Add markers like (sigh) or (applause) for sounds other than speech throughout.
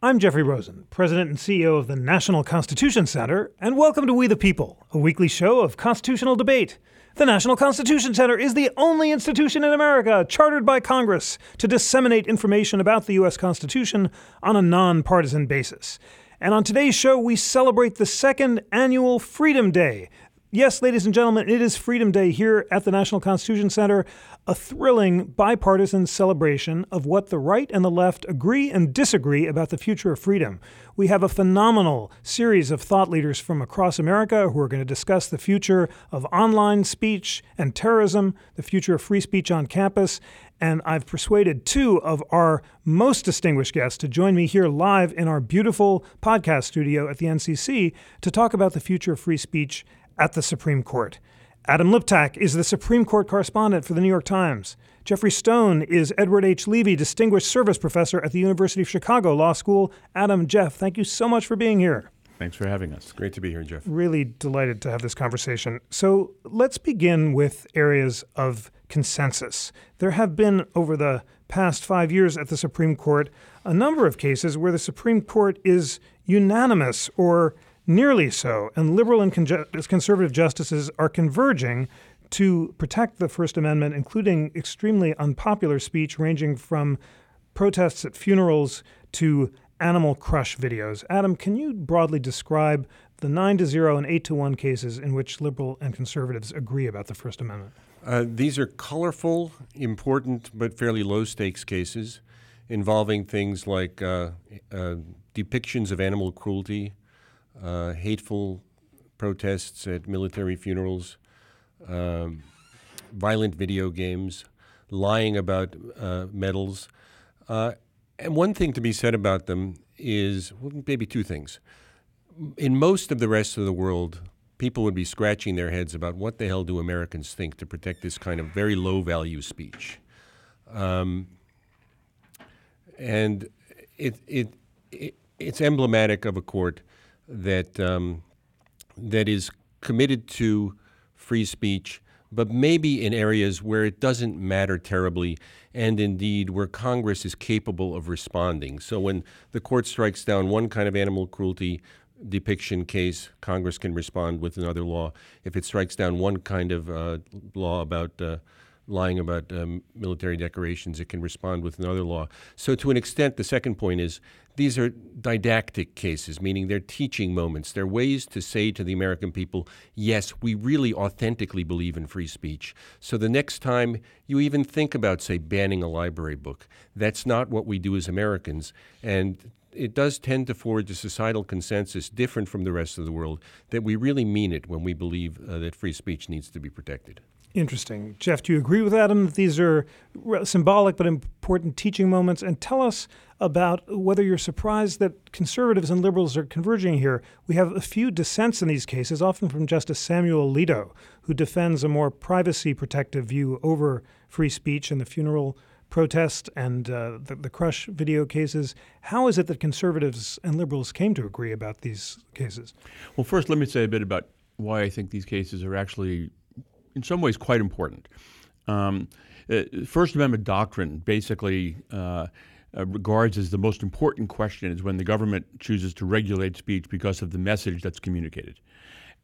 I'm Jeffrey Rosen, President and CEO of the National Constitution Center, and welcome to We the People, a weekly show of constitutional debate. The National Constitution Center is the only institution in America chartered by Congress to disseminate information about the U.S. Constitution on a nonpartisan basis. And on today's show, we celebrate the second annual Freedom Day, Yes, ladies and gentlemen, it is Freedom Day here at the National Constitution Center, a thrilling bipartisan celebration of what the right and the left agree and disagree about the future of freedom. We have a phenomenal series of thought leaders from across America who are going to discuss the future of online speech and terrorism, the future of free speech on campus, and I've persuaded two of our most distinguished guests to join me here live in our beautiful podcast studio at the NCC to talk about the future of free speech at the Supreme Court. Adam Liptak is the Supreme Court correspondent for the New York Times. Jeffrey Stone is Edward H. Levi Distinguished Service Professor at the University of Chicago Law School. Adam, Jeff, thank you so much for being here. Thanks for having us. Great to be here, Jeff. Really delighted to have this conversation. So let's begin with areas of consensus. There have been, over the past five years at the Supreme Court, a number of cases where the Supreme Court is unanimous or nearly so, and liberal and conservative justices are converging to protect the First Amendment, including extremely unpopular speech ranging from protests at funerals to animal crush videos. Adam, can you broadly describe the 9 to 0 and 8 to 1 cases in which liberal and conservatives agree about the First Amendment? Uh, these are colorful, important, but fairly low stakes cases involving things like uh, uh, depictions of animal cruelty, uh, hateful protests at military funerals, um, violent video games, lying about uh, medals. Uh, and one thing to be said about them is well, maybe two things. In most of the rest of the world, people would be scratching their heads about what the hell do Americans think to protect this kind of very low value speech. Um, and it, it, it, it's emblematic of a court that um, that is committed to free speech, but maybe in areas where it doesn't matter terribly, and indeed where Congress is capable of responding. So when the court strikes down one kind of animal cruelty depiction case, Congress can respond with another law. If it strikes down one kind of uh, law about uh, lying about um, military decorations, it can respond with another law. So, to an extent, the second point is these are didactic cases, meaning they're teaching moments. They're ways to say to the American people, yes, we really authentically believe in free speech. So, the next time you even think about, say, banning a library book, that's not what we do as Americans. And it does tend to forward the societal consensus different from the rest of the world that we really mean it when we believe uh, that free speech needs to be protected. Interesting. Jeff, do you agree with Adam that these are symbolic but important teaching moments? And tell us about whether you're surprised that conservatives and liberals are converging here. We have a few dissents in these cases, often from Justice Samuel Alito, who defends a more privacy protective view over free speech and the funeral protest and uh, the, the crush video cases. How is it that conservatives and liberals came to agree about these cases? Well, first, let me say a bit about why I think these cases are actually in some ways quite important. Um, uh, First Amendment doctrine basically uh, uh, regards as the most important question is when the government chooses to regulate speech because of the message that's communicated.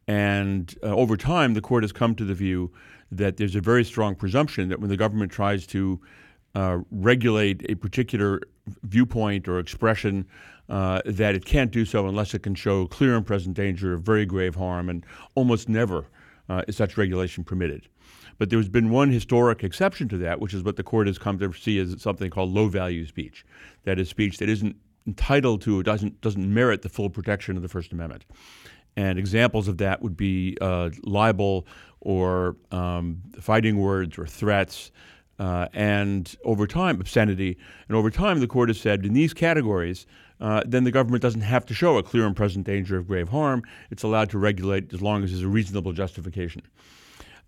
And uh, over time, the court has come to the view that there's a very strong presumption that when the government tries to uh, regulate a particular viewpoint or expression, that it can't do so unless it can show clear and present danger of very grave harm, and almost never uh, is such regulation permitted. But there's been one historic exception to that, which is what the court has come to see as something called low value speech. That is speech that isn't entitled to, doesn't, doesn't merit the full protection of the First Amendment. And examples of that would be uh, libel or um, fighting words or threats. Uh, and over time, obscenity. And over time, the court has said in these categories, uh, then the government doesn't have to show a clear and present danger of grave harm. It's allowed to regulate as long as there's a reasonable justification.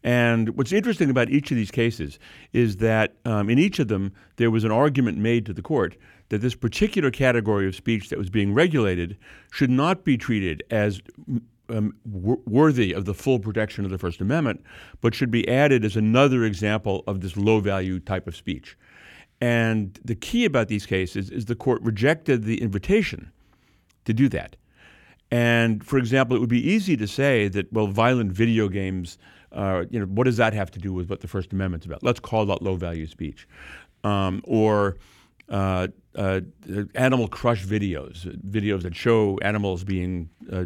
And what's interesting about each of these cases is that um, in each of them, there was an argument made to the court that this particular category of speech that was being regulated should not be treated as um, worthy of the full protection of the First Amendment, but should be added as another example of this low value type of speech. And the key about these cases is the court rejected the invitation to do that. And for example, it would be easy to say that, well, violent video games, uh, you know, what does that have to do with what the First Amendment's about? Let's call that low value speech. Um, or uh, uh, animal crush videos, videos that show animals being uh,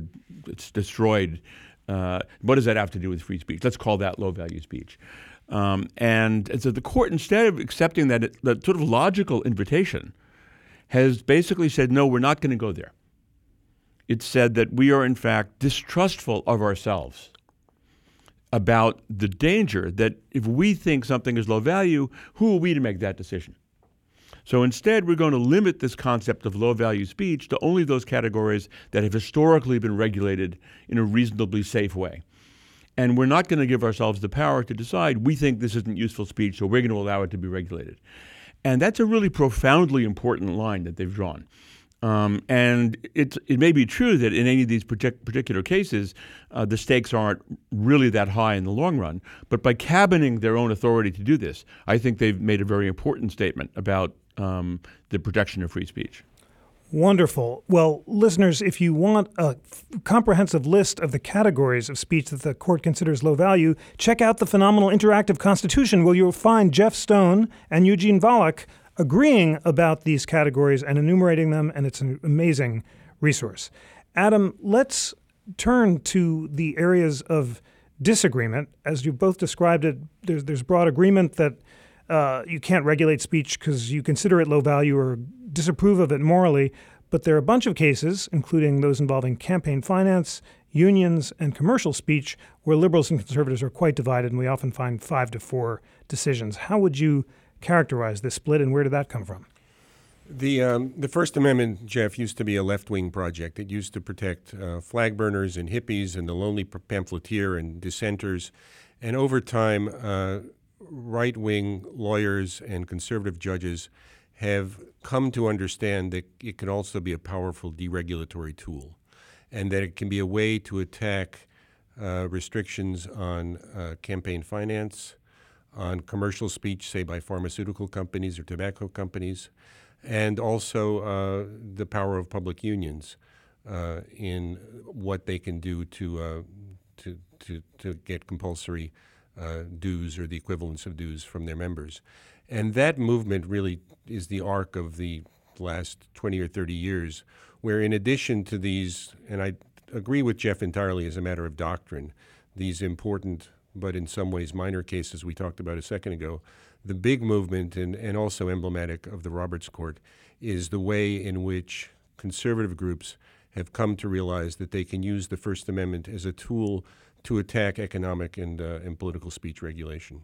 destroyed. Uh, what does that have to do with free speech? Let's call that low value speech. Um, and, so the court, instead of accepting that, that sort of logical invitation, has basically said, no, we're not going to go there. It said that we are, in fact, distrustful of ourselves about the danger that if we think something is low value, who are we to make that decision? So instead, we're going to limit this concept of low value speech to only those categories that have historically been regulated in a reasonably safe way. And we're not going to give ourselves the power to decide we think this isn't useful speech, so we're going to allow it to be regulated. And that's a really profoundly important line that they've drawn. Um, and it, it may be true that in any of these particular cases, uh, the stakes aren't really that high in the long run. But by cabining their own authority to do this, I think they've made a very important statement about um, the protection of free speech. Wonderful. Well, listeners, if you want a comprehensive list of the categories of speech that the court considers low value, check out the phenomenal interactive Constitution, where you'll find Jeff Stone and Eugene Volokh agreeing about these categories and enumerating them, and it's an amazing resource. Adam, let's turn to the areas of disagreement. As you both described it, there's, there's broad agreement that uh, you can't regulate speech because you consider it low value or disapprove of it morally. But there are a bunch of cases, including those involving campaign finance, unions, and commercial speech, where liberals and conservatives are quite divided, and we often find five to four decisions. How would you characterize this split, and where did that come from? The um, the First Amendment, Jeff, used to be a left wing project. It used to protect uh, flag burners and hippies and the lonely pamphleteer and dissenters. And over time, uh, right wing lawyers and conservative judges have come to understand that it can also be a powerful deregulatory tool and that it can be a way to attack uh, restrictions on uh, campaign finance, on commercial speech, say by pharmaceutical companies or tobacco companies, and also uh, the power of public unions uh, in what they can do to, uh, to, to, to get compulsory uh, dues or the equivalence of dues from their members. And that movement really is the arc of the last 20 or 30 years, where in addition to these, and I agree with Jeff entirely as a matter of doctrine, these important but in some ways minor cases we talked about a second ago, the big movement and, and also emblematic of the Roberts Court is the way in which conservative groups have come to realize that they can use the First Amendment as a tool to attack economic and, uh, and political speech regulation.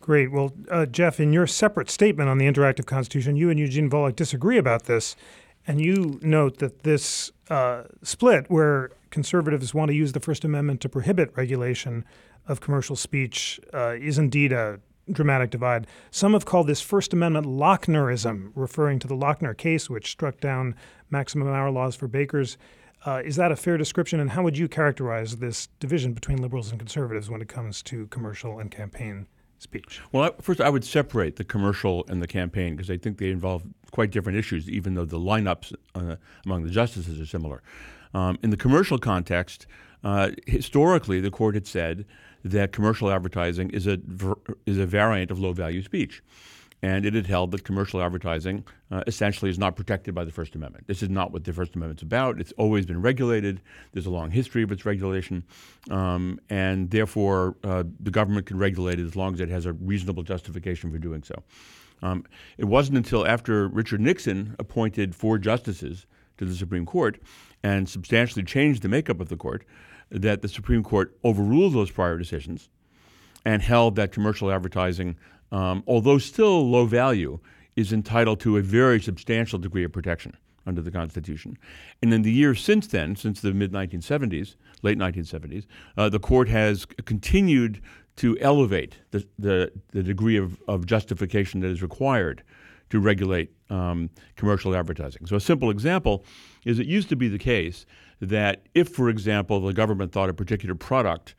Great. Well, uh, Jeff, in your separate statement on the interactive Constitution, you and Eugene Volokh disagree about this, and you note that this uh, split, where conservatives want to use the First Amendment to prohibit regulation of commercial speech, uh, is indeed a dramatic divide. Some have called this First Amendment Lochnerism, referring to the Lochner case, which struck down maximum hour laws for bakers. Uh, is that a fair description? And how would you characterize this division between liberals and conservatives when it comes to commercial and campaign speech? Well, first, I would separate the commercial and the campaign because I think they involve quite different issues, even though the lineups uh, among the justices are similar. Um, in the commercial context, uh, historically, the court had said that commercial advertising is a is a variant of low value speech and it had held that commercial advertising uh, essentially is not protected by the First Amendment. This is not what the First Amendment's about. It's always been regulated. There's a long history of its regulation, um, and therefore uh, the government can regulate it as long as it has a reasonable justification for doing so. Um, it wasn't until after Richard Nixon appointed four justices to the Supreme Court and substantially changed the makeup of the court that the Supreme Court overruled those prior decisions and held that commercial advertising um, although still low value, is entitled to a very substantial degree of protection under the Constitution. And in the years since then, since the mid 1970s, late 1970s, uh, the court has continued to elevate the, the, the degree of, of, justification that is required to regulate um, commercial advertising. So, a simple example is it used to be the case that if, for example, the government thought a particular product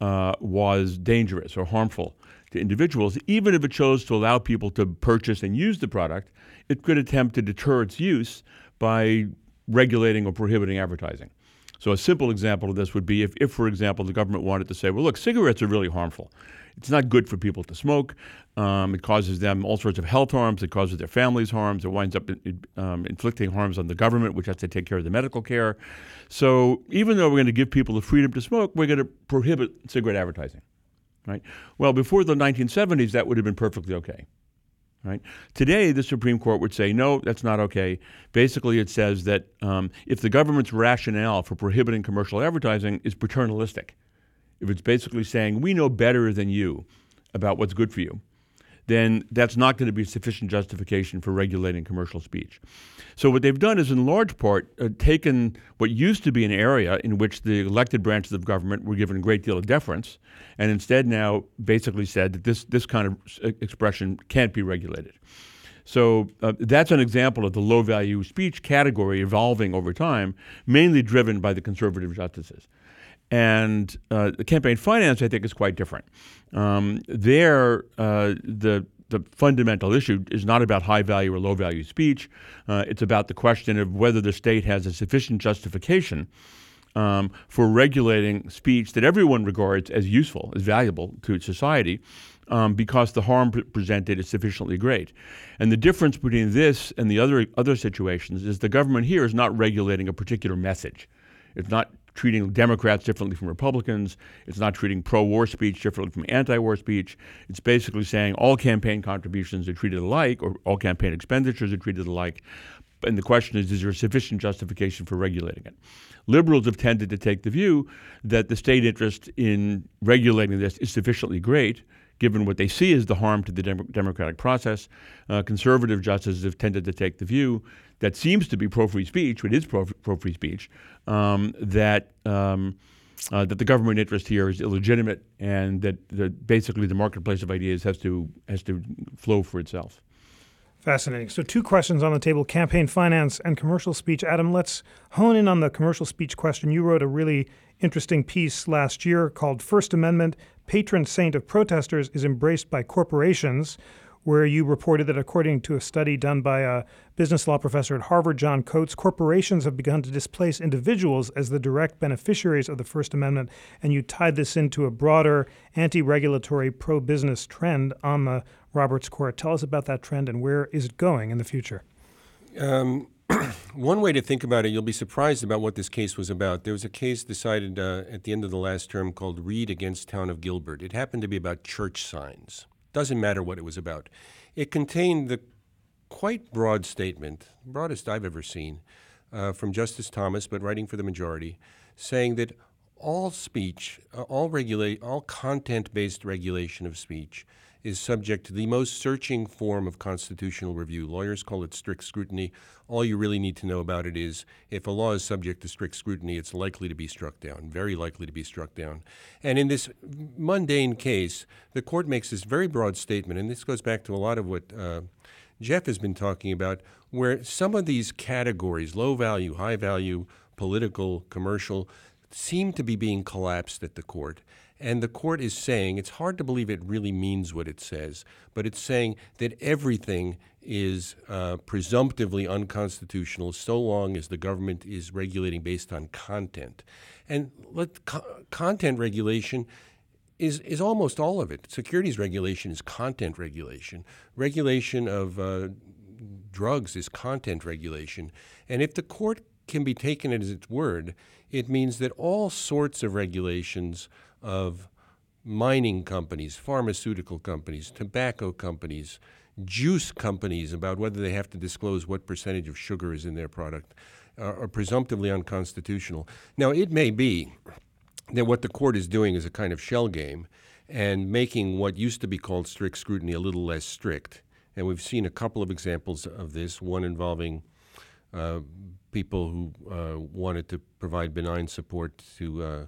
uh, was dangerous or harmful to individuals, even if it chose to allow people to purchase and use the product, it could attempt to deter its use by regulating or prohibiting advertising. So a simple example of this would be if, if, for example, the government wanted to say, well, look, cigarettes are really harmful. It's not good for people to smoke. Um, it causes them all sorts of health harms. It causes their families harms. It winds up um, inflicting harms on the government, which has to take care of the medical care. So even though we're going to give people the freedom to smoke, we're going to prohibit cigarette advertising. Right? Well, before the 1970s, that would have been perfectly okay. Right? Today, the Supreme Court would say, no, that's not okay. Basically, it says that um, if the government's rationale for prohibiting commercial advertising is paternalistic, if it's basically saying, we know better than you about what's good for you, then that's not going to be sufficient justification for regulating commercial speech. So, what they've done is, in large part, uh, taken what used to be an area in which the elected branches of government were given a great deal of deference, and instead now basically said that this, this kind of expression can't be regulated. So uh, that's an example of the low value speech category evolving over time, mainly driven by the conservative justices. And uh, the campaign finance, I think, is quite different. Um, there, uh, the the fundamental issue is not about high value or low value speech. Uh, it's about the question of whether the state has a sufficient justification um, for regulating speech that everyone regards as useful, as valuable to society, um, because the harm presented is sufficiently great. And the difference between this and the other other situations is the government here is not regulating a particular message. It's not treating Democrats differently from Republicans. It's not treating pro war speech differently from anti war speech. It's basically saying all campaign contributions are treated alike or all campaign expenditures are treated alike. And the question is, is there sufficient justification for regulating it? Liberals have tended to take the view that the state interest in regulating this is sufficiently great given what they see as the harm to the dem- democratic process. Uh, conservative justices have tended to take the view that seems to be pro free speech, but is pro free speech, um, that. Um, uh, that the government interest here is illegitimate, and that the, basically the marketplace of ideas has to has to flow for itself. Fascinating. So, two questions on the table campaign finance and commercial speech. Adam, let's hone in on the commercial speech question. You wrote a really interesting piece last year called First Amendment Patron Saint of Protesters is Embraced by Corporations, where you reported that according to a study done by a business law professor at Harvard, John Coates, corporations have begun to displace individuals as the direct beneficiaries of the First Amendment. And you tied this into a broader anti regulatory pro business trend on the Roberts Court. Tell us about that trend and where is it going in the future? Um, (clears throat) one way to think about it, you'll be surprised about what this case was about. There was a case decided uh, at the end of the last term called Reed against Town of Gilbert. It happened to be about church signs. Doesn't matter what it was about. It contained the quite broad statement, broadest I've ever seen, uh, from Justice Thomas, but writing for the majority, saying that all speech, uh, all regulate, all content-based regulation of speech is subject to the most searching form of constitutional review. Lawyers call it strict scrutiny. All you really need to know about it is if a law is subject to strict scrutiny, it's likely to be struck down, very likely to be struck down. And in this mundane case, the court makes this very broad statement, and this goes back to a lot of what uh, Jeff has been talking about, where some of these categories, low value, high value, political, commercial, seem to be being collapsed at the court. And the court is saying, it's hard to believe it really means what it says, but it's saying that everything is uh, presumptively unconstitutional so long as the government is regulating based on content. And let, co- content regulation is, is almost all of it. Securities regulation is content regulation. Regulation of uh, drugs is content regulation. And if the court can be taken as its word, it means that all sorts of regulations of mining companies, pharmaceutical companies, tobacco companies, juice companies about whether they have to disclose what percentage of sugar is in their product are, are presumptively unconstitutional. Now, it may be that what the court is doing is a kind of shell game and making what used to be called strict scrutiny a little less strict. And we've seen a couple of examples of this, one involving uh, people who uh, wanted to provide benign support to uh,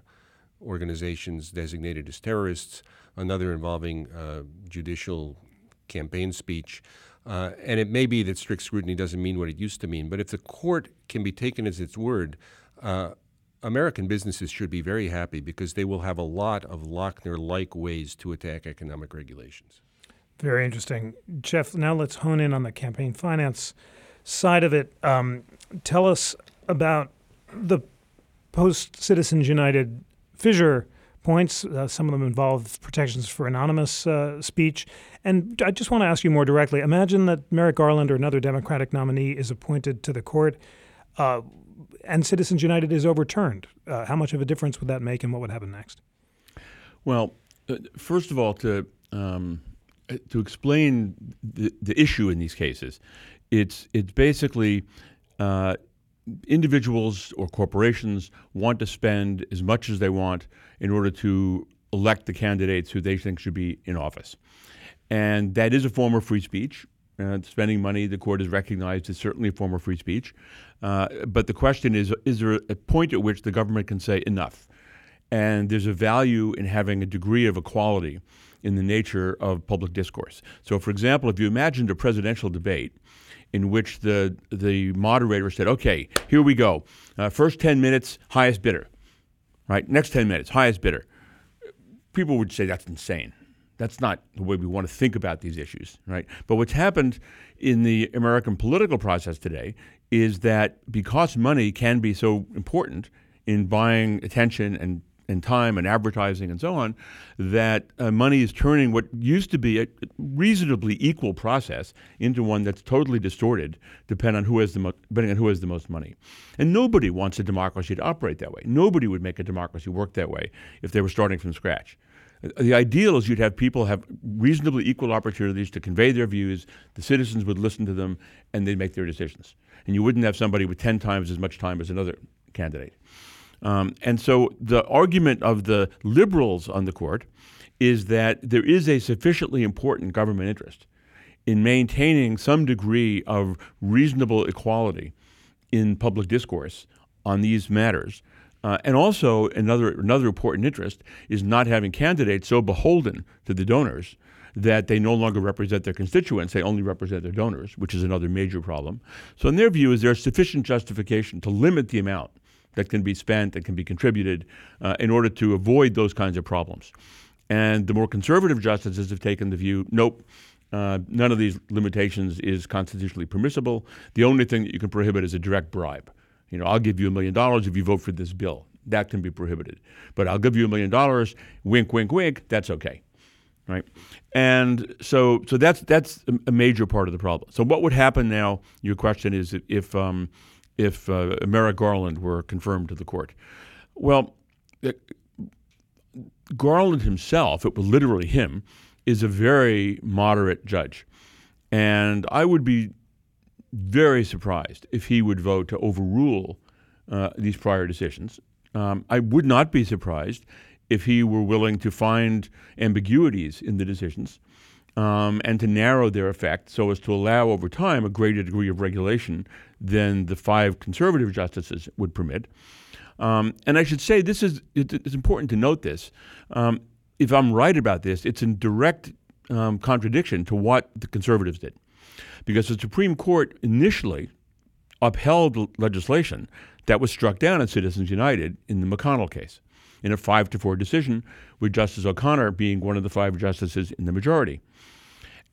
organizations designated as terrorists, another involving uh, judicial campaign speech. Uh, and it may be that strict scrutiny doesn't mean what it used to mean, but if the court can be taken as its word, uh, American businesses should be very happy because they will have a lot of Lochner like ways to attack economic regulations. Very interesting. Jeff, now let's hone in on the campaign finance side of it. Um, tell us about the post Citizens United fissure points. Uh, some of them involve protections for anonymous uh, speech. And I just want to ask you more directly imagine that Merrick Garland or another Democratic nominee is appointed to the court. Uh, and Citizens United is overturned. Uh, how much of a difference would that make, and what would happen next? Well, uh, first of all, to um, to explain the, the issue in these cases, it's it's basically uh, individuals or corporations want to spend as much as they want in order to elect the candidates who they think should be in office, and that is a form of free speech. Uh, spending money, the court has recognized, is certainly a form of free speech. Uh, but the question is is there a point at which the government can say enough? And there's a value in having a degree of equality in the nature of public discourse. So, for example, if you imagined a presidential debate in which the, the moderator said, okay, here we go. Uh, first 10 minutes, highest bidder. Right? Next 10 minutes, highest bidder. People would say that's insane. That's not the way we want to think about these issues, right? But what's happened in the American political process today is that because money can be so important in buying attention and and time and advertising and so on, that uh, money is turning what used to be a reasonably equal process into one that's totally distorted, depending on who has the mo- depending on who has the most money. And nobody wants a democracy to operate that way. Nobody would make a democracy work that way if they were starting from scratch. The ideal is you'd have people have reasonably equal opportunities to convey their views, the citizens would listen to them, and they'd make their decisions. And you wouldn't have somebody with 10 times as much time as another candidate. Um, and so the argument of the liberals on the court is that there is a sufficiently important government interest in maintaining some degree of reasonable equality in public discourse on these matters uh, and also, another, another important interest is not having candidates so beholden to the donors that they no longer represent their constituents, they only represent their donors, which is another major problem. So, in their view, is there sufficient justification to limit the amount that can be spent, that can be contributed, uh, in order to avoid those kinds of problems? And the more conservative justices have taken the view nope, uh, none of these limitations is constitutionally permissible. The only thing that you can prohibit is a direct bribe. You know, I'll give you a million dollars if you vote for this bill. That can be prohibited. But I'll give you a million dollars, wink, wink, wink, that's okay. Right? And so so that's that's a major part of the problem. So what would happen now, your question is if um, if uh, Merrick Garland were confirmed to the court? Well, uh, Garland himself, it was literally him, is a very moderate judge. And I would be very surprised if he would vote to overrule uh, these prior decisions. Um, I would not be surprised if he were willing to find ambiguities in the decisions um, and to narrow their effect so as to allow over time a greater degree of regulation than the five conservative justices would permit. Um, and I should say this is it's important to note this. Um, if I'm right about this, it's in direct um, contradiction to what the conservatives did because the Supreme Court initially upheld legislation that was struck down at Citizens United in the McConnell case in a five to four decision, with Justice O'Connor being one of the five justices in the majority.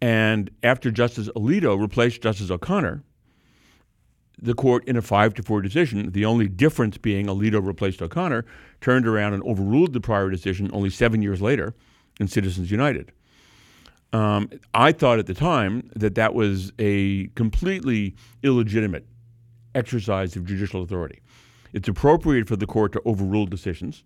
And after Justice Alito replaced Justice O'Connor, the court, in a five to four decision, the only difference being Alito replaced O'Connor, turned around and overruled the prior decision only seven years later in Citizens United. Um, I thought at the time that that was a completely illegitimate exercise of judicial authority. It's appropriate for the court to overrule decisions,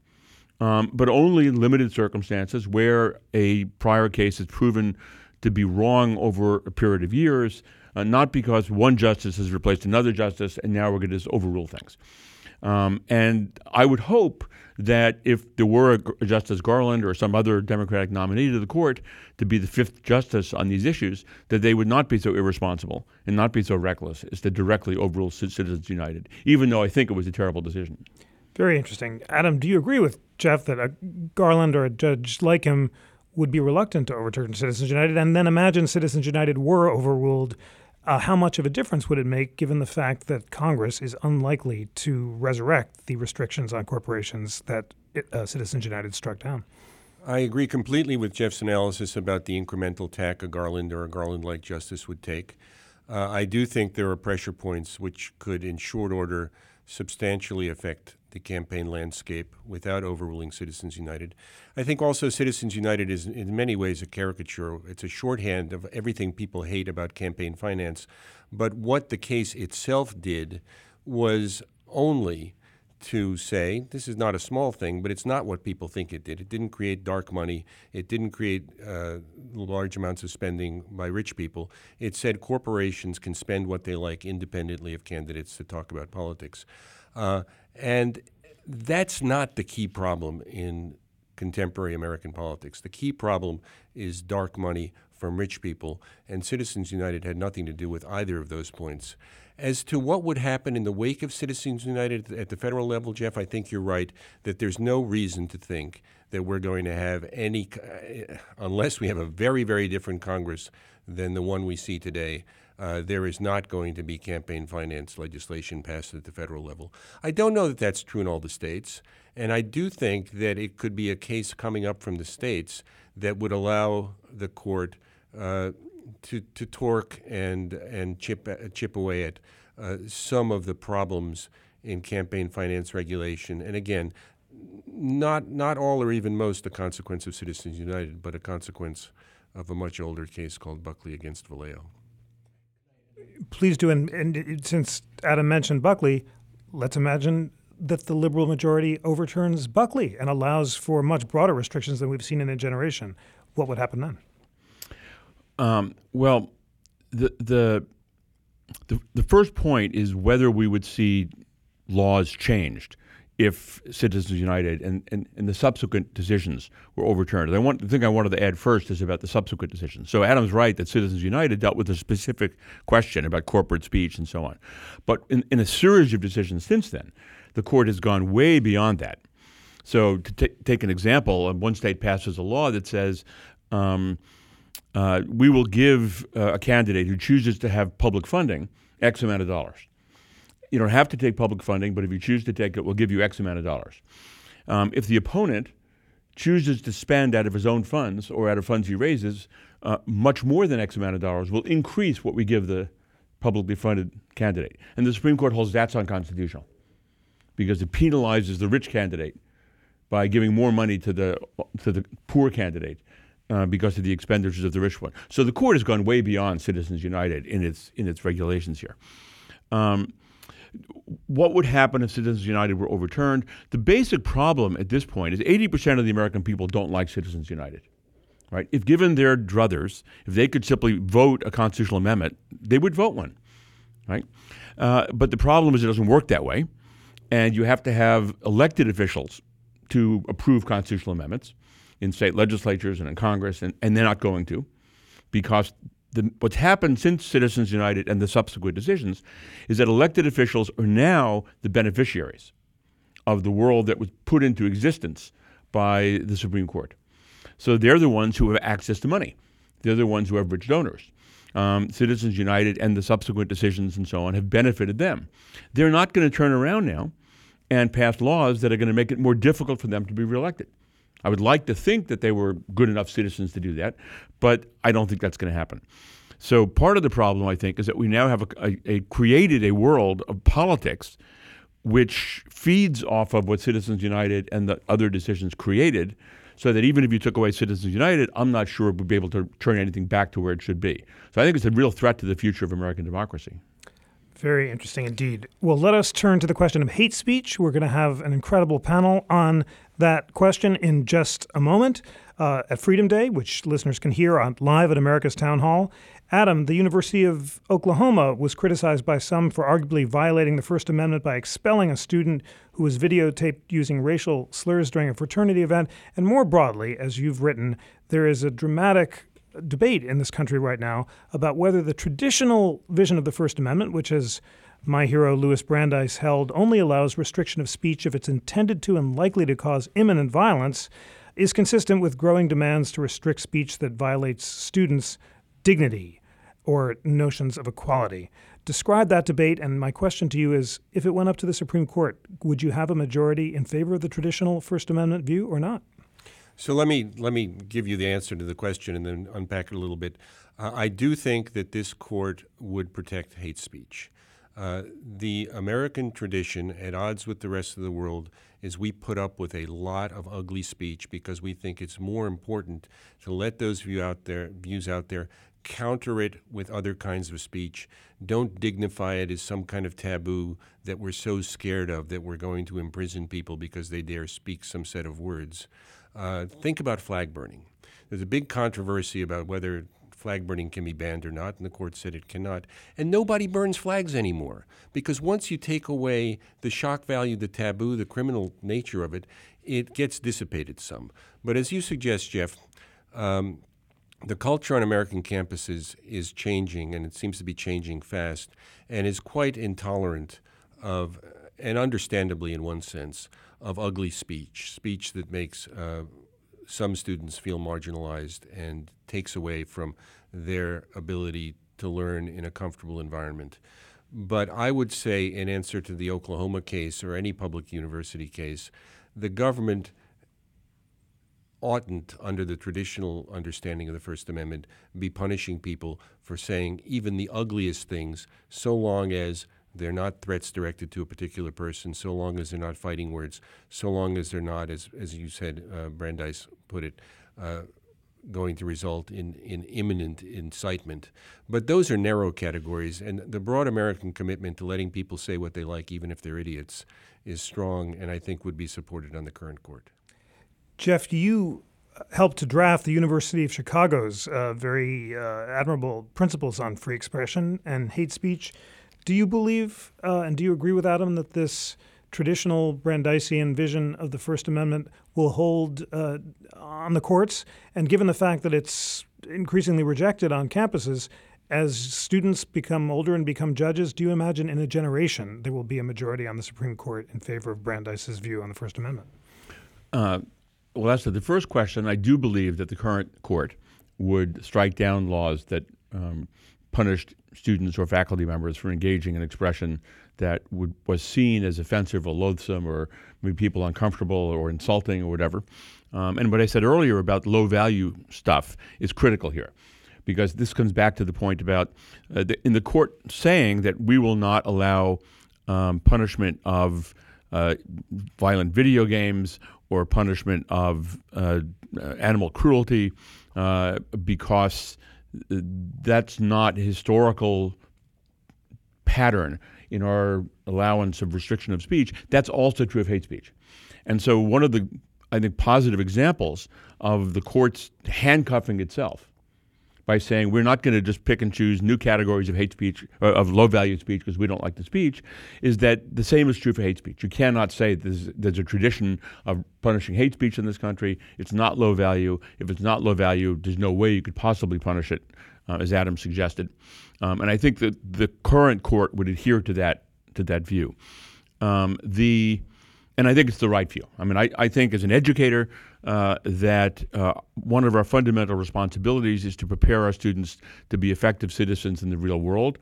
um, but only in limited circumstances where a prior case is proven to be wrong over a period of years, uh, not because one justice has replaced another justice and now we're going to just overrule things. Um, and I would hope that if there were a, Justice Garland or some other Democratic nominee to the court to be the fifth justice on these issues, that they would not be so irresponsible and not be so reckless as to directly overrule Citizens United, even though I think it was a terrible decision. Very interesting. Adam, do you agree with Jeff that a Garland or a judge like him would be reluctant to overturn Citizens United? And then imagine Citizens United were overruled uh, how much of a difference would it make given the fact that Congress is unlikely to resurrect the restrictions on corporations that uh, Citizens United struck down? I agree completely with Jeff's analysis about the incremental tack a Garland or a Garland like justice would take. Uh, I do think there are pressure points which could, in short order, substantially affect the campaign landscape without overruling Citizens United. I think also Citizens United is in many ways a caricature. It's a shorthand of everything people hate about campaign finance. But what the case itself did was only to say this is not a small thing, but it's not what people think it did. It didn't create dark money. It didn't create uh, large amounts of spending by rich people. It said corporations can spend what they like independently of candidates to talk about politics. Uh, and that's not the key problem in contemporary American politics. The key problem is dark money from rich people, and Citizens United had nothing to do with either of those points. As to what would happen in the wake of Citizens United at the federal level, Jeff, I think you're right that there's no reason to think that we're going to have any, uh, unless we have a very, very different Congress than the one we see today. Uh, there is not going to be campaign finance legislation passed at the federal level. I don't know that that's true in all the states, and I do think that it could be a case coming up from the states that would allow the court uh, to, to torque and, and chip, uh, chip away at uh, some of the problems in campaign finance regulation. And again, not, not all or even most a consequence of Citizens United, but a consequence of a much older case called Buckley against Valeo. Please do. And, and since Adam mentioned Buckley, let's imagine that the liberal majority overturns Buckley and allows for much broader restrictions than we've seen in a generation. What would happen then? Um, well, the, the the the first point is whether we would see laws changed if Citizens United and, and, and the subsequent decisions were overturned. I want, the thing I wanted to add first is about the subsequent decisions. So Adam's right that Citizens United dealt with a specific question about corporate speech and so on. But in, in a series of decisions since then, the court has gone way beyond that. So to t- take an example, one state passes a law that says um, uh, we will give uh, a candidate who chooses to have public funding X amount of dollars. You don't have to take public funding, but if you choose to take it, we'll give you X amount of dollars. Um, if the opponent chooses to spend out of his own funds or out of funds he raises uh, much more than X amount of dollars, we'll increase what we give the publicly funded candidate. And the Supreme Court holds that's unconstitutional because it penalizes the rich candidate by giving more money to the to the poor candidate uh, because of the expenditures of the rich one. So the court has gone way beyond Citizens United in its in its regulations here. Um, what would happen if Citizens United were overturned? The basic problem at this point is 80% of the American people don't like Citizens United. Right? If given their druthers, if they could simply vote a constitutional amendment, they would vote one. Right? Uh, but the problem is it doesn't work that way, and you have to have elected officials to approve constitutional amendments in state legislatures and in Congress, and, and they're not going to because the, what's happened since Citizens United and the subsequent decisions is that elected officials are now the beneficiaries of the world that was put into existence by the Supreme Court. So they're the ones who have access to money. They're the ones who have rich donors. Um, Citizens United and the subsequent decisions and so on have benefited them. They're not going to turn around now and pass laws that are going to make it more difficult for them to be reelected. I would like to think that they were good enough citizens to do that, but I don't think that's going to happen. So part of the problem, I think, is that we now have a, a, a created a world of politics which feeds off of what Citizens United and the other decisions created, so that even if you took away Citizens United, I'm not sure we'd be able to turn anything back to where it should be. So I think it's a real threat to the future of American democracy. Very interesting indeed. Well, let us turn to the question of hate speech. We're going to have an incredible panel on that question in just a moment uh, at Freedom Day, which listeners can hear on live at America's Town Hall. Adam, the University of Oklahoma was criticized by some for arguably violating the First Amendment by expelling a student who was videotaped using racial slurs during a fraternity event. And more broadly, as you've written, there is a dramatic debate in this country right now about whether the traditional vision of the First Amendment, which has my hero Louis Brandeis held only allows restriction of speech if it's intended to and likely to cause imminent violence, is consistent with growing demands to restrict speech that violates students' dignity. or notions of equality. Describe that debate, and my question to you is if it went up to the Supreme Court, would you have a majority in favor of the traditional First Amendment view or not? So let me let me give you the answer to the question and then unpack it a little bit. Uh, I do think that this court would protect hate speech. Uh, the American tradition, at odds with the rest of the world, is we put up with a lot of ugly speech because we think it's more important to let those view out there, views out there counter it with other kinds of speech. Don't dignify it as some kind of taboo that we're so scared of that we're going to imprison people because they dare speak some set of words. Uh, think about flag burning. There's a big controversy about whether flag burning can be banned or not, and the court said it cannot. And nobody burns flags anymore because once you take away the shock value, the taboo, the criminal nature of it, it gets dissipated some. But as you suggest, Jeff, um, the culture on American campuses is changing, and it seems to be changing fast, and is quite intolerant of, and understandably in one sense, of ugly speech, speech that makes uh, some students feel marginalized and takes away from their ability to learn in a comfortable environment. But I would say, in answer to the Oklahoma case or any public university case, the government oughtn't, under the traditional understanding of the First Amendment, be punishing people for saying even the ugliest things, so long as they're not threats directed to a particular person, so long as they're not fighting words, so long as they're not, as, as you said, uh, Brandeis put it, uh, going to result in, in imminent incitement. But those are narrow categories, and the broad American commitment to letting people say what they like, even if they're idiots, is strong and I think would be supported on the current court. Jeff, you helped to draft the University of Chicago's uh, very uh, admirable principles on free expression and hate speech. Do you believe uh, and do you agree with Adam that this traditional Brandeisian vision of the First Amendment will hold uh, on the courts? And given the fact that it's increasingly rejected on campuses, as students become older and become judges, do you imagine in a generation there will be a majority on the Supreme Court in favor of Brandeis's view on the First Amendment? Uh, well, that's the first question. I do believe that the current court would strike down laws that um, punished students or faculty members for engaging in expression that would, was seen as offensive or loathsome or made people uncomfortable or insulting or whatever. Um, and what I said earlier about low value stuff is critical here because this comes back to the point about uh, the, in the court saying that we will not allow um, punishment of uh, violent video games or punishment of uh, animal cruelty uh, because that's not historical pattern in our allowance of restriction of speech. That's also true of hate speech. And so one of the I think positive examples of the courts handcuffing itself by saying we're not going to just pick and choose new categories of hate speech uh, of low value speech because we don't like the speech is that the same is true for hate speech. You cannot say there's, there's a tradition of punishing hate speech in this country. It's not low value. If it's not low value, there's no way you could possibly punish it, uh, as Adam suggested. Um, and I think that the current court would adhere to that to that view. Um, the and I think it's the right view. I mean, I, I think as an educator uh, that uh, one of our fundamental responsibilities is to prepare our students to be effective citizens in the real world.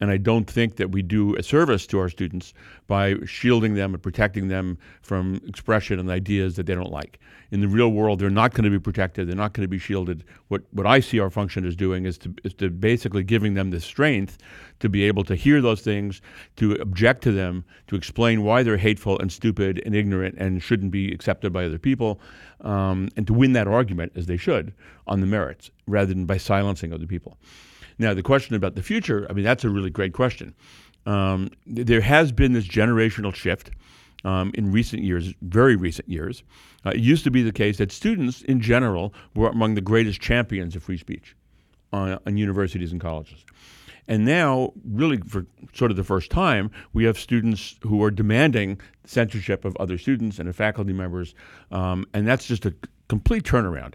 And I don't think that we do a service to our students by shielding them and protecting them from expression and ideas that they don't like. In the real world, they're not going to be protected. They're not going to be shielded. What, what I see our function as doing is to, is to basically giving them the strength to be able to hear those things, to object to them, to explain why they're hateful and stupid and ignorant and shouldn't be accepted by other people, um, and to win that argument, as they should, on the merits, rather than by silencing other people. Now, the question about the future, I mean, that's a really great question. Um, there has been this generational shift um, in recent years, very recent years. Uh, it used to be the case that students in general were among the greatest champions of free speech on, on universities and colleges. And now, really, for sort of the first time, we have students who are demanding censorship of other students and of faculty members, um, and that's just a complete turnaround.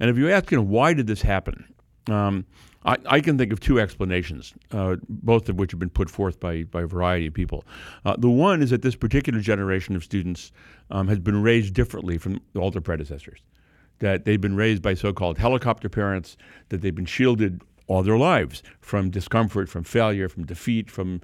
And if you ask, you know, why did this happen? Um, I, I, can think of two explanations, uh, both of which have been put forth by, by a variety of people. Uh, the one is that this particular generation of students um, has been raised differently from all their predecessors. That they've been raised by so called helicopter parents, that they've been shielded all their lives from discomfort, from failure, from defeat, from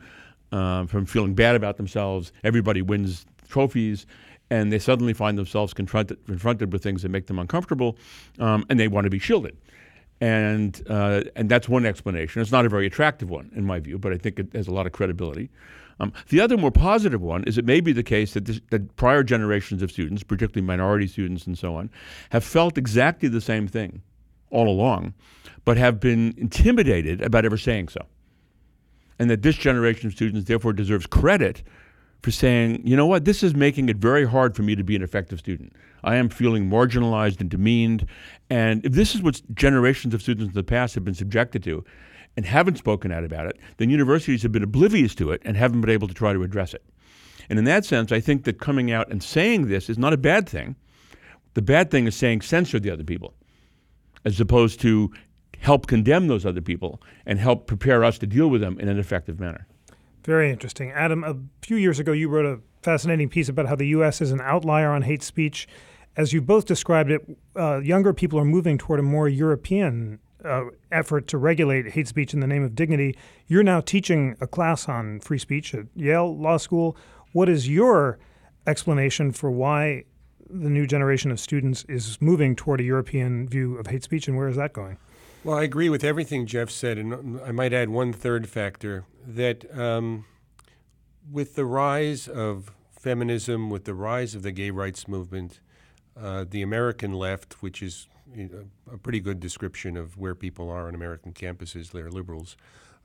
um, from feeling bad about themselves. Everybody wins trophies, and they suddenly find themselves confronted confronted with things that make them uncomfortable, um, and they want to be shielded. And uh, and that's one explanation. It's not a very attractive one in my view, but I think it has a lot of credibility. Um, the other more positive one is it may be the case that, this, that prior generations of students, particularly minority students and so on, have felt exactly the same thing all along, but have been intimidated about ever saying so. And that this generation of students therefore deserves credit for saying, you know what, this is making it very hard for me to be an effective student. I am feeling marginalized and demeaned. And if this is what generations of students in the past have been subjected to and haven't spoken out about it, then universities have been oblivious to it and haven't been able to try to address it. And in that sense, I think that coming out and saying this is not a bad thing. The bad thing is saying censor the other people, as opposed to help condemn those other people and help prepare us to deal with them in an effective manner. Very interesting. Adam, a few years ago, you wrote a fascinating piece about how the U.S. is an outlier on hate speech. As you both described it, uh, younger people are moving toward a more European uh, effort to regulate hate speech in the name of dignity. You're now teaching a class on free speech at Yale Law School. What is your explanation for why the new generation of students is moving toward a European view of hate speech, and where is that going? Well, I agree with everything Jeff said, and I might add one third factor that um, with the rise of feminism, with the rise of the gay rights movement, uh, the American left, which is a pretty good description of where people are on American campuses, they're liberals,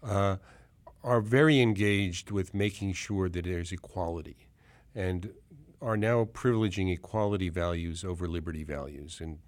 uh, are very engaged with making sure that there's equality and are now privileging equality values over liberty values. And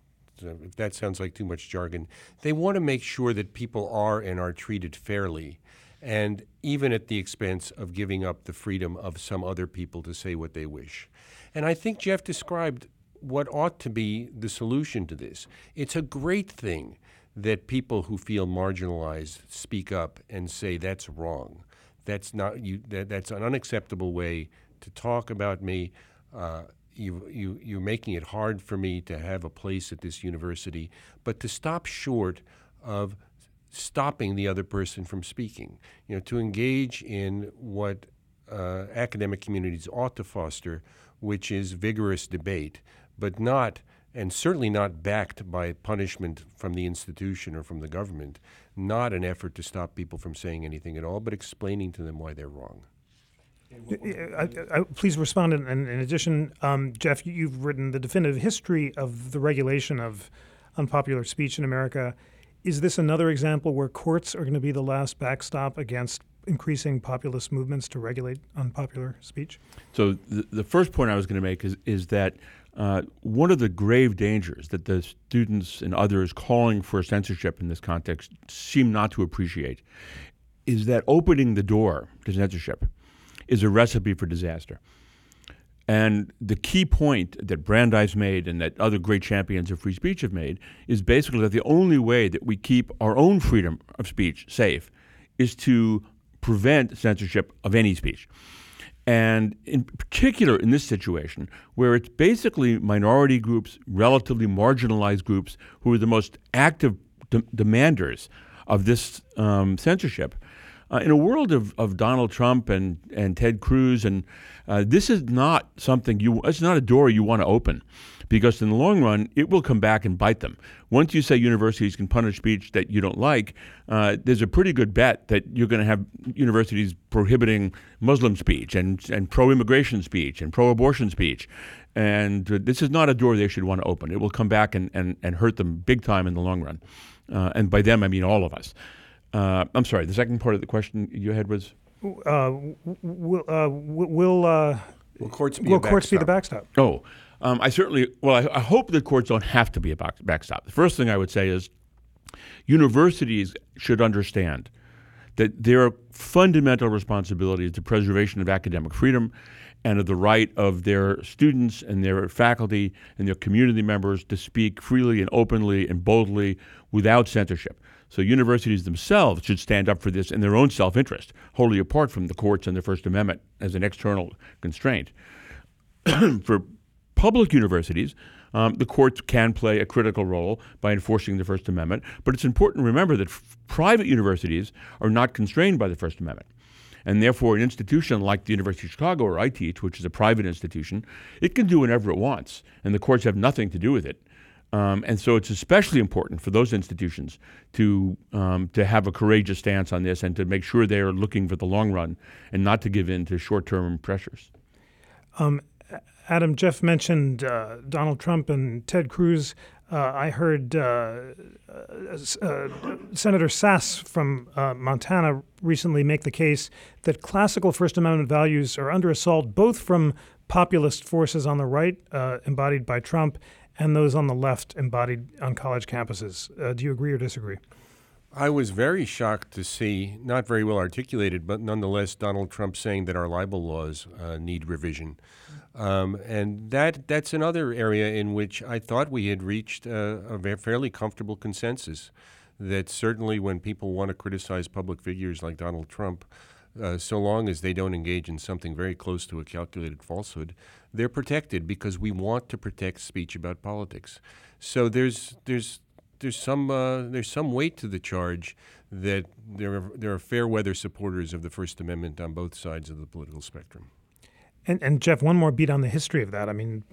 if that sounds like too much jargon, they want to make sure that people are and are treated fairly, and even at the expense of giving up the freedom of some other people to say what they wish. And I think Jeff described what ought to be the solution to this. It's a great thing that people who feel marginalized speak up and say that's wrong. That's not you. That, that's an unacceptable way to talk about me. Uh, you, you, you're making it hard for me to have a place at this university, but to stop short of stopping the other person from speaking. You know, to engage in what uh, academic communities ought to foster, which is vigorous debate, but not, and certainly not backed by punishment from the institution or from the government, not an effort to stop people from saying anything at all, but explaining to them why they're wrong. I, I, please respond. In, in, in addition, um, Jeff, you've written the definitive history of the regulation of unpopular speech in America. Is this another example where courts are going to be the last backstop against increasing populist movements to regulate unpopular speech? So the, the first point I was going to make is, is that uh, one of the grave dangers that the students and others calling for censorship in this context seem not to appreciate is that opening the door to censorship is a recipe for disaster. And the key point that Brandeis made and that other great champions of free speech have made is basically that the only way that we keep our own freedom of speech safe is to prevent censorship of any speech. And in particular, in this situation, where it's basically minority groups, relatively marginalized groups, who are the most active de- demanders of this um, censorship, uh, in a world of, of Donald Trump and, and Ted Cruz, and uh, this is not something you, it's not a door you want to open because in the long run, it will come back and bite them. Once you say universities can punish speech that you don't like, uh, there's a pretty good bet that you're going to have universities prohibiting Muslim speech and, and pro immigration speech and pro abortion speech. And this is not a door they should want to open. It will come back and, and, and hurt them big time in the long run. Uh, and by them, I mean all of us. Uh, I'm sorry. The second part of the question you had was. Uh, will uh, will uh, will courts be will courts be the backstop? Oh, um, I certainly. Well, I, I, hope the courts don't have to be a backstop. The first thing I would say is, universities should understand that their fundamental responsibility is the preservation of academic freedom and of the right of their students and their faculty and their community members to speak freely and openly and boldly without censorship. So universities themselves should stand up for this in their own self-interest, wholly apart from the courts and the First Amendment as an external constraint. (clears throat) for public universities, um, the courts can play a critical role by enforcing the First Amendment. But it's important to remember that f- private universities are not constrained by the First Amendment. And therefore, an institution like the University of Chicago, where I teach, which is a private institution, it can do whatever it wants, and the courts have nothing to do with it. Um, and so it's especially important for those institutions to, um, to have a courageous stance on this and to make sure they are looking for the long run and not to give in to short term pressures. Um, Adam, Jeff mentioned uh, Donald Trump and Ted Cruz. Uh, I heard uh, uh Senator Sasse from uh, Montana recently make the case that classical First Amendment values are under assault both from populist forces on the right, uh, embodied by Trump, and those on the left embodied on college campuses. Uh, do you agree or disagree? I was very shocked to see, not very well articulated, but nonetheless, Donald Trump saying that our libel laws uh, need revision. Um, and that that's another area in which I thought we had reached a, fairly comfortable consensus. That certainly, when people want to criticize public figures like Donald Trump, uh, so long as they don't engage in something very close to a calculated falsehood, they're protected because we want to protect speech about politics. So there's there's there's some uh, there's some weight to the charge that there are, there are fair weather supporters of the First Amendment on both sides of the political spectrum. And, and, Jeff, one more beat on the history of that. I mean,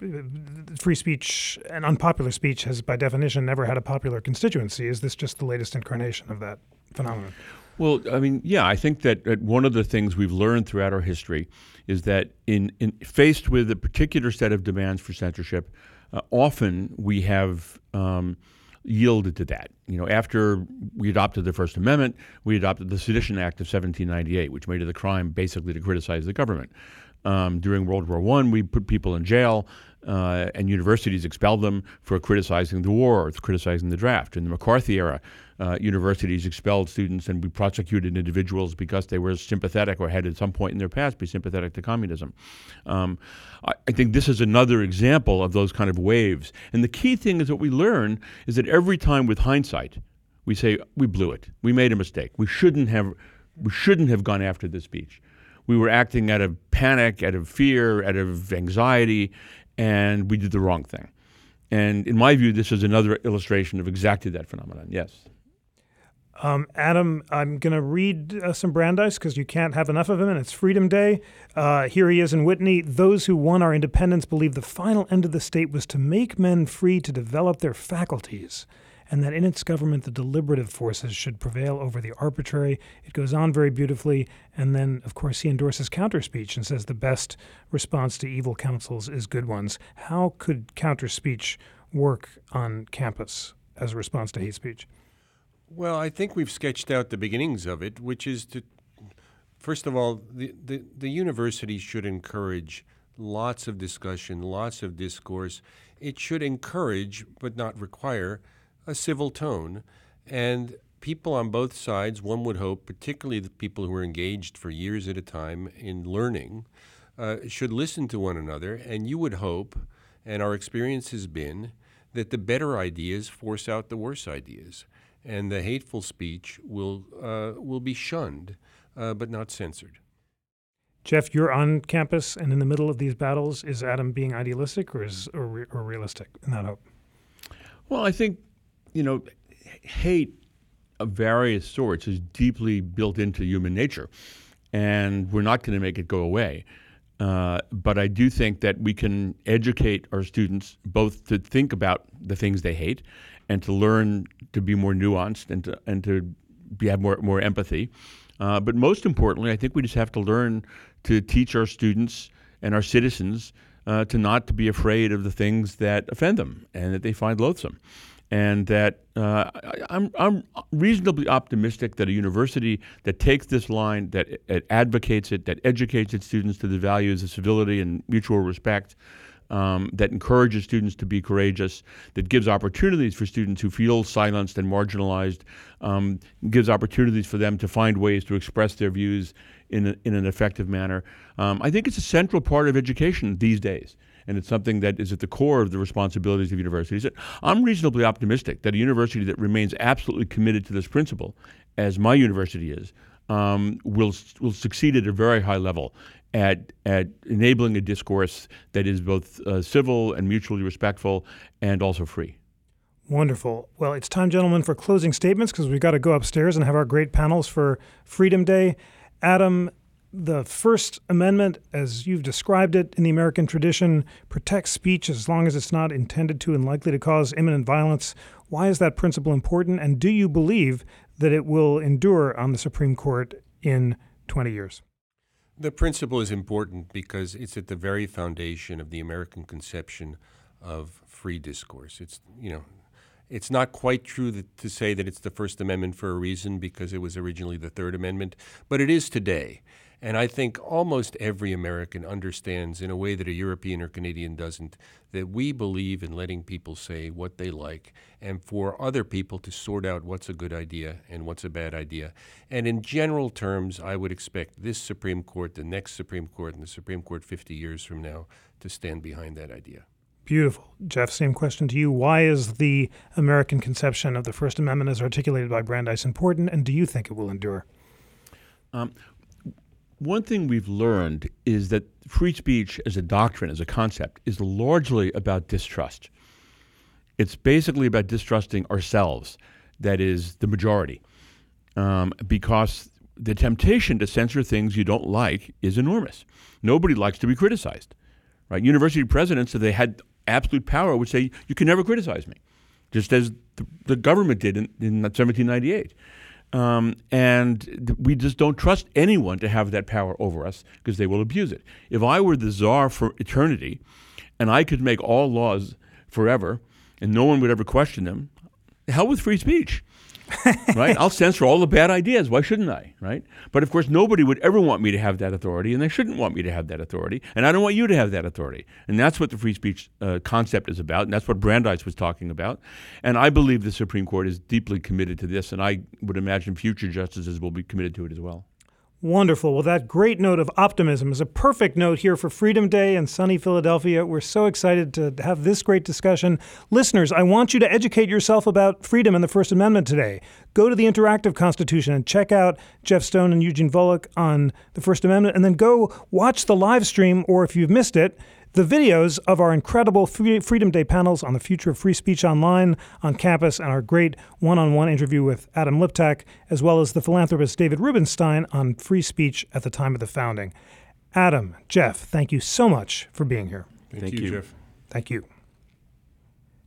free speech and unpopular speech has, by definition, never had a popular constituency. Is this just the latest incarnation of that phenomenon? Well, I mean, yeah, I think that, that one of the things we've learned throughout our history is that in, in faced with a particular set of demands for censorship, uh, often we have um, yielded to that. You know, after we adopted the First Amendment, we adopted the Sedition Act of 1798, which made it a crime basically to criticize the government. Um, during World War I, we put people in jail uh, and universities expelled them for criticizing the war or criticizing the draft. In the McCarthy era, uh, universities expelled students and we prosecuted individuals because they were sympathetic or had at some point in their past be sympathetic to communism. Um, I, I, think this is another example of those kind of waves. And the key thing is what we learn is that every time with hindsight, we say we blew it, we made a mistake, we shouldn't have, we shouldn't have gone after this speech. We were acting out of panic, out of fear, out of anxiety, and we did the wrong thing. And in my view, this is another illustration of exactly that phenomenon. Yes. Um, Adam, I'm going to read uh, some Brandeis because you can't have enough of him, and it's Freedom Day. Uh, here he is in Whitney. Those who won our independence believe the final end of the state was to make men free to develop their faculties and that in its government the deliberative forces should prevail over the arbitrary. It goes on very beautifully, and then, of course, he endorses counter speech and says the best response to evil counsels is good ones. How could counter speech work on campus as a response to hate speech? Well, I think we've sketched out the beginnings of it, which is to, first of all, the, the, the university should encourage lots of discussion, lots of discourse. It should encourage, but not require, a civil tone. And people on both sides, one would hope, particularly the people who are engaged for years at a time in learning, uh, should listen to one another. And you would hope, and our experience has been, that the better ideas force out the worse ideas. And the hateful speech will, uh, will be shunned, uh, but not censored. Jeff, you're on campus and in the middle of these battles. Is Adam being idealistic or, is, or, re- or realistic in that hope? Well, I think you know, hate of various sorts is deeply built into human nature, and we're not going to make it go away. Uh, but I do think that we can educate our students both to think about the things they hate and to learn to be more nuanced and to, and to be, have more, more empathy. Uh, but most importantly, I think we just have to learn to teach our students and our citizens uh, to not to be afraid of the things that offend them and that they find loathsome and that uh, I'm, I'm reasonably optimistic that a university that takes this line, that advocates it, that educates its students to the values of civility and mutual respect, um, that encourages students to be courageous, that gives opportunities for students who feel silenced and marginalized, um, gives opportunities for them to find ways to express their views in, a, in an effective manner. Um, I think it's a central part of education these days and it's something that is at the core of the responsibilities of universities. I'm reasonably optimistic that a university that remains absolutely committed to this principle, as my university is, um, will will succeed at a very high level at at enabling a discourse that is both uh, civil and mutually respectful and also free. Wonderful. Well, it's time, gentlemen, for closing statements because we've got to go upstairs and have our great panels for Freedom Day. Adam, the First Amendment, as you've described it in the American tradition, protects speech as long as it's not intended to and likely to cause imminent violence. Why is that principle important? And do you believe that it will endure on the Supreme Court in 20 years? The principle is important because it's at the very foundation of the American conception of free discourse. It's, you know, it's not quite true that, to say that it's the First Amendment for a reason because it was originally the Third Amendment, but it is today. And I think almost every American understands, in a way that a European or Canadian doesn't, that we believe in letting people say what they like and for other people to sort out what's a good idea and what's a bad idea. And in general terms, I would expect this Supreme Court, the next Supreme Court, and the Supreme Court 50 years from now to stand behind that idea. Beautiful. Jeff, same question to you. Why is the American conception of the First Amendment as articulated by Brandeis important, and do you think it will endure? Um, one thing we've learned is that free speech as a doctrine, as a concept, is largely about distrust. It's basically about distrusting ourselves, that is, the majority, um, because the temptation to censor things you don't like is enormous. Nobody likes to be criticized. Right? University presidents, if they had absolute power, would say, You can never criticize me, just as the, the government did in, in 1798. Um, and we just don't trust anyone to have that power over us because they will abuse it. If I were the czar for eternity and I could make all laws forever and no one would ever question them, hell with free speech. (laughs) right? I'll censor all the bad ideas. Why shouldn't I? Right? But of course, nobody would ever want me to have that authority, and they shouldn't want me to have that authority. And I don't want you to have that authority. And that's what the free speech uh, concept is about, and that's what Brandeis was talking about. And I believe the Supreme Court is deeply committed to this, and I would imagine future justices will be committed to it as well. Wonderful. Well, that great note of optimism is a perfect note here for Freedom Day in sunny Philadelphia. We're so excited to have this great discussion. Listeners, I want you to educate yourself about freedom and the First Amendment today. Go to the Interactive Constitution and check out Jeff Stone and Eugene Volokh on the First Amendment, and then go watch the live stream, or if you've missed it, the videos of our incredible Freedom Day panels on the future of free speech online on campus and our great one on one interview with Adam Liptak, as well as the philanthropist David Rubenstein on free speech at the time of the founding. Adam, Jeff, thank you so much for being here. Thank, Thank you, you. Jeff. Thank you.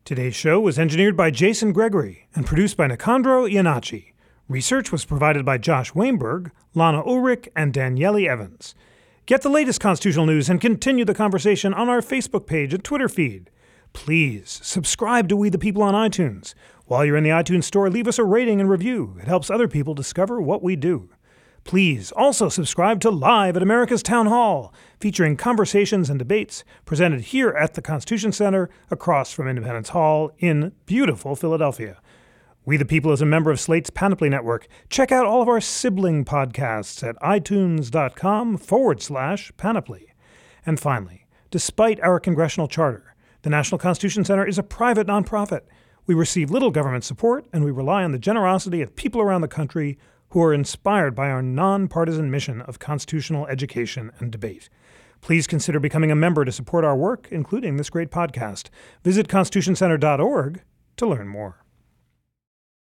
Today's show was engineered by Jason Gregory and produced by Nicandro Iannacci. Research was provided by Josh Weinberg, Lana Ulrich, and Danieli Evans. Get the latest constitutional news and continue the conversation on our Facebook page and Twitter feed. Please subscribe to We the People on iTunes. While you're in the iTunes store, leave us a rating and review. It helps other people discover what we do. Please also subscribe to Live at America's Town Hall, featuring conversations and debates presented here at the Constitution Center across from Independence Hall in beautiful Philadelphia. We the People is a member of Slate's Panoply Network. Check out all of our sibling podcasts at itunes.com forward slash panoply. And finally, despite our congressional charter, the National Constitution Center is a private nonprofit. We receive little government support, and we rely on the generosity of people around the country who are inspired by our nonpartisan mission of constitutional education and debate. Please consider becoming a member to support our work, including this great podcast. Visit constitutioncenter.org to learn more.